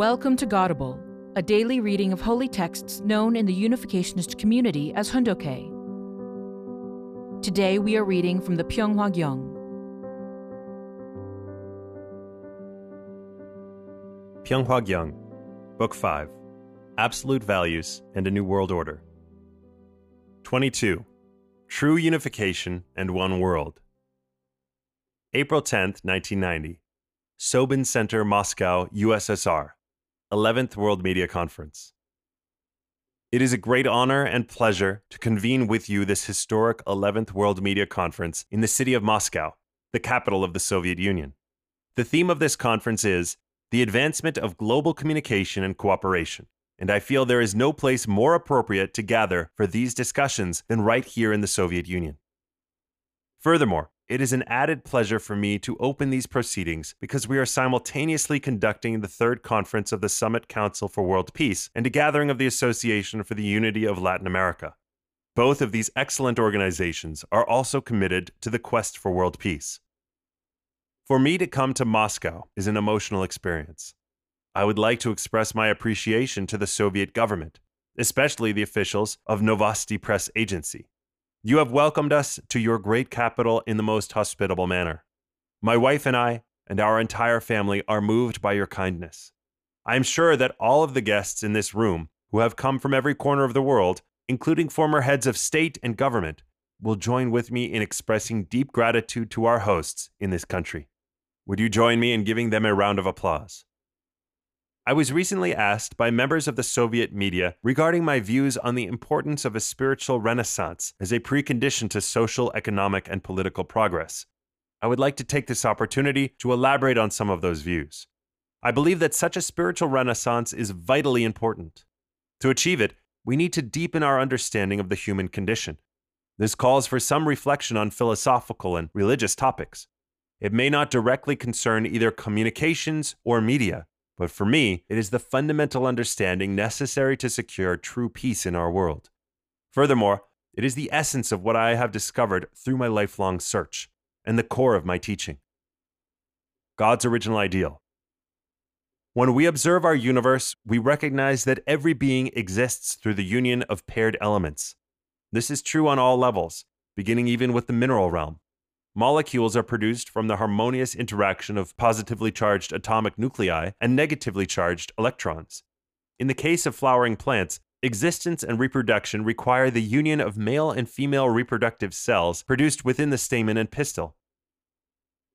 Welcome to Godable, a daily reading of holy texts known in the Unificationist community as Hoon Dok Hae. Today we are reading from the Pyeonghwa Gyeong. Pyeonghwa Gyeong, Book 5 Absolute Values and a New World Order. 22. True Unification and One World. April 10, 1990. Sovin Center, Moscow, USSR. 11th World Media Conference. It is a great honor and pleasure to convene with you this historic 11th World Media Conference in the city of Moscow, the capital of the Soviet Union. The theme of this conference is the advancement of global communication and cooperation, and I feel there is no place more appropriate to gather for these discussions than right here in the Soviet Union. Furthermore, it is an added pleasure for me to open these proceedings because we are simultaneously conducting the third conference of the Summit Council for World Peace and a gathering of the Association for the Unity of Latin America. Both of these excellent organizations are also committed to the quest for world peace. For me to come to Moscow is an emotional experience. I would like to express my appreciation to the Soviet government, especially the officials of Novosti Press Agency, you have welcomed us to your great capital in the most hospitable manner. My wife and I, and our entire family, are moved by your kindness. I am sure that all of the guests in this room, who have come from every corner of the world, including former heads of state and government, will join with me in expressing deep gratitude to our hosts in this country. Would you join me in giving them a round of applause? I was recently asked by members of the Soviet media regarding my views on the importance of a spiritual renaissance as a precondition to social, economic, and political progress. I would like to take this opportunity to elaborate on some of those views. I believe that such a spiritual renaissance is vitally important. To achieve it, we need to deepen our understanding of the human condition. This calls for some reflection on philosophical and religious topics. It may not directly concern either communications or media, but for me, it is the fundamental understanding necessary to secure true peace in our world. Furthermore, it is the essence of what I have discovered through my lifelong search and the core of my teaching. God's original ideal. When we observe our universe, we recognize that every being exists through the union of paired elements. This is true on all levels, beginning even with the mineral realm. Molecules are produced from the harmonious interaction of positively charged atomic nuclei and negatively charged electrons. In the case of flowering plants, existence and reproduction require the union of male and female reproductive cells produced within the stamen and pistil.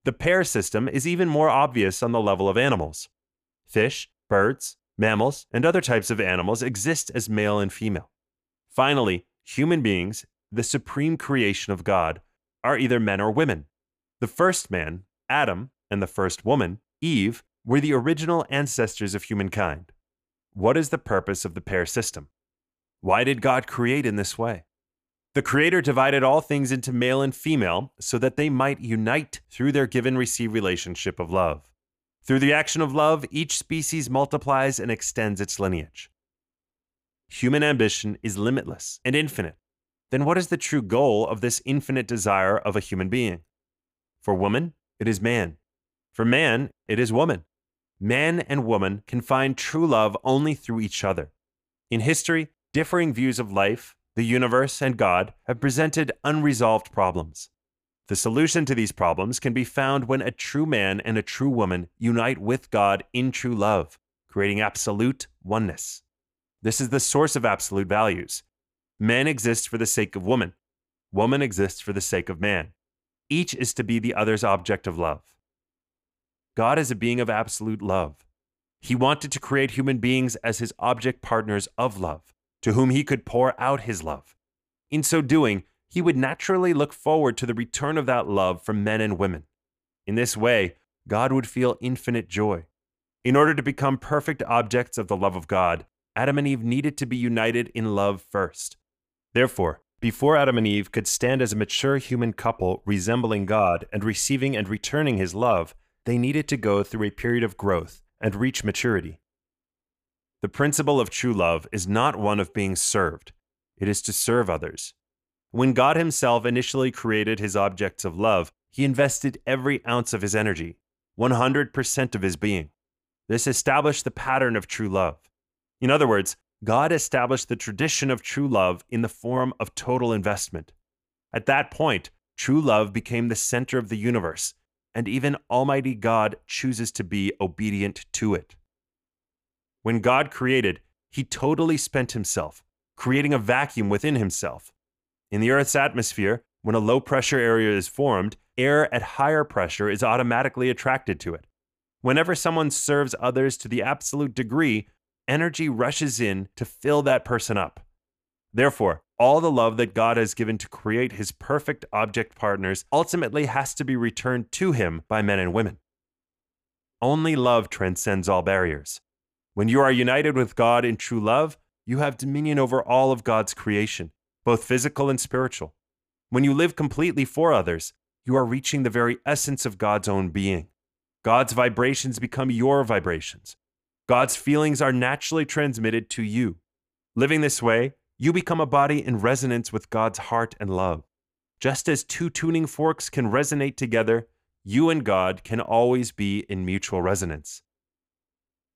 The pair system is even more obvious on the level of animals. Fish, birds, mammals, and other types of animals exist as male and female. Finally, human beings, the supreme creation of God, are either men or women. The first man, Adam, and the first woman, Eve, were the original ancestors of humankind. What is the purpose of the pair system? Why did God create in this way? The Creator divided all things into male and female so that they might unite through their give and receive relationship of love. Through the action of love, each species multiplies and extends its lineage. Human ambition is limitless and infinite then what is the true goal of this infinite desire of a human being? For woman, it is man. For man, it is woman. Man and woman can find true love only through each other. In history, differing views of life, the universe, and God have presented unresolved problems. The solution to these problems can be found when a true man and a true woman unite with God in true love, creating absolute oneness. This is the source of absolute values, Man exists for the sake of woman. Woman exists for the sake of man. Each is to be the other's object of love. God is a being of absolute love. He wanted to create human beings as his object partners of love, to whom he could pour out his love. In so doing, he would naturally look forward to the return of that love from men and women. In this way, God would feel infinite joy. In order to become perfect objects of the love of God, Adam and Eve needed to be united in love first. Therefore, before Adam and Eve could stand as a mature human couple resembling God and receiving and returning his love, they needed to go through a period of growth and reach maturity. The principle of true love is not one of being served, it is to serve others. When God Himself initially created His objects of love, He invested every ounce of His energy, 100% of His being. This established the pattern of true love. In other words, God established the tradition of true love in the form of total investment. At that point, true love became the center of the universe, and even Almighty God chooses to be obedient to it. When God created, he totally spent himself, creating a vacuum within himself. In the Earth's atmosphere, when a low pressure area is formed, air at higher pressure is automatically attracted to it. Whenever someone serves others to the absolute degree, energy rushes in to fill that person up. Therefore, all the love that God has given to create his perfect object partners ultimately has to be returned to him by men and women. Only love transcends all barriers. When you are united with God in true love, you have dominion over all of God's creation, both physical and spiritual. When you live completely for others, you are reaching the very essence of God's own being. God's vibrations become your vibrations. God's feelings are naturally transmitted to you. Living this way, you become a body in resonance with God's heart and love. Just as two tuning forks can resonate together, you and God can always be in mutual resonance.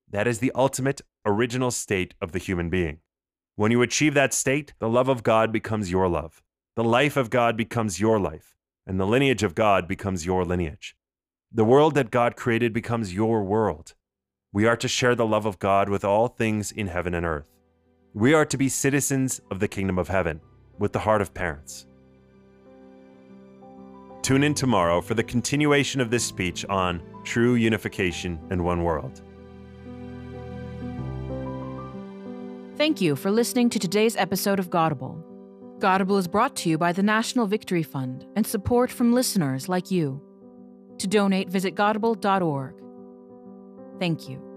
That is the ultimate, original state of the human being. When you achieve that state, the love of God becomes your love, the life of God becomes your life, and the lineage of God becomes your lineage. The world that God created becomes your world. We are to share the love of God with all things in heaven and earth. We are to be citizens of the kingdom of heaven with the heart of parents. Tune in tomorrow for the continuation of this speech on true unification and one world. Thank you for listening to today's episode of Godable. Godable is brought to you by the National Victory Fund and support from listeners like you. To donate, visit godable.org. Thank you.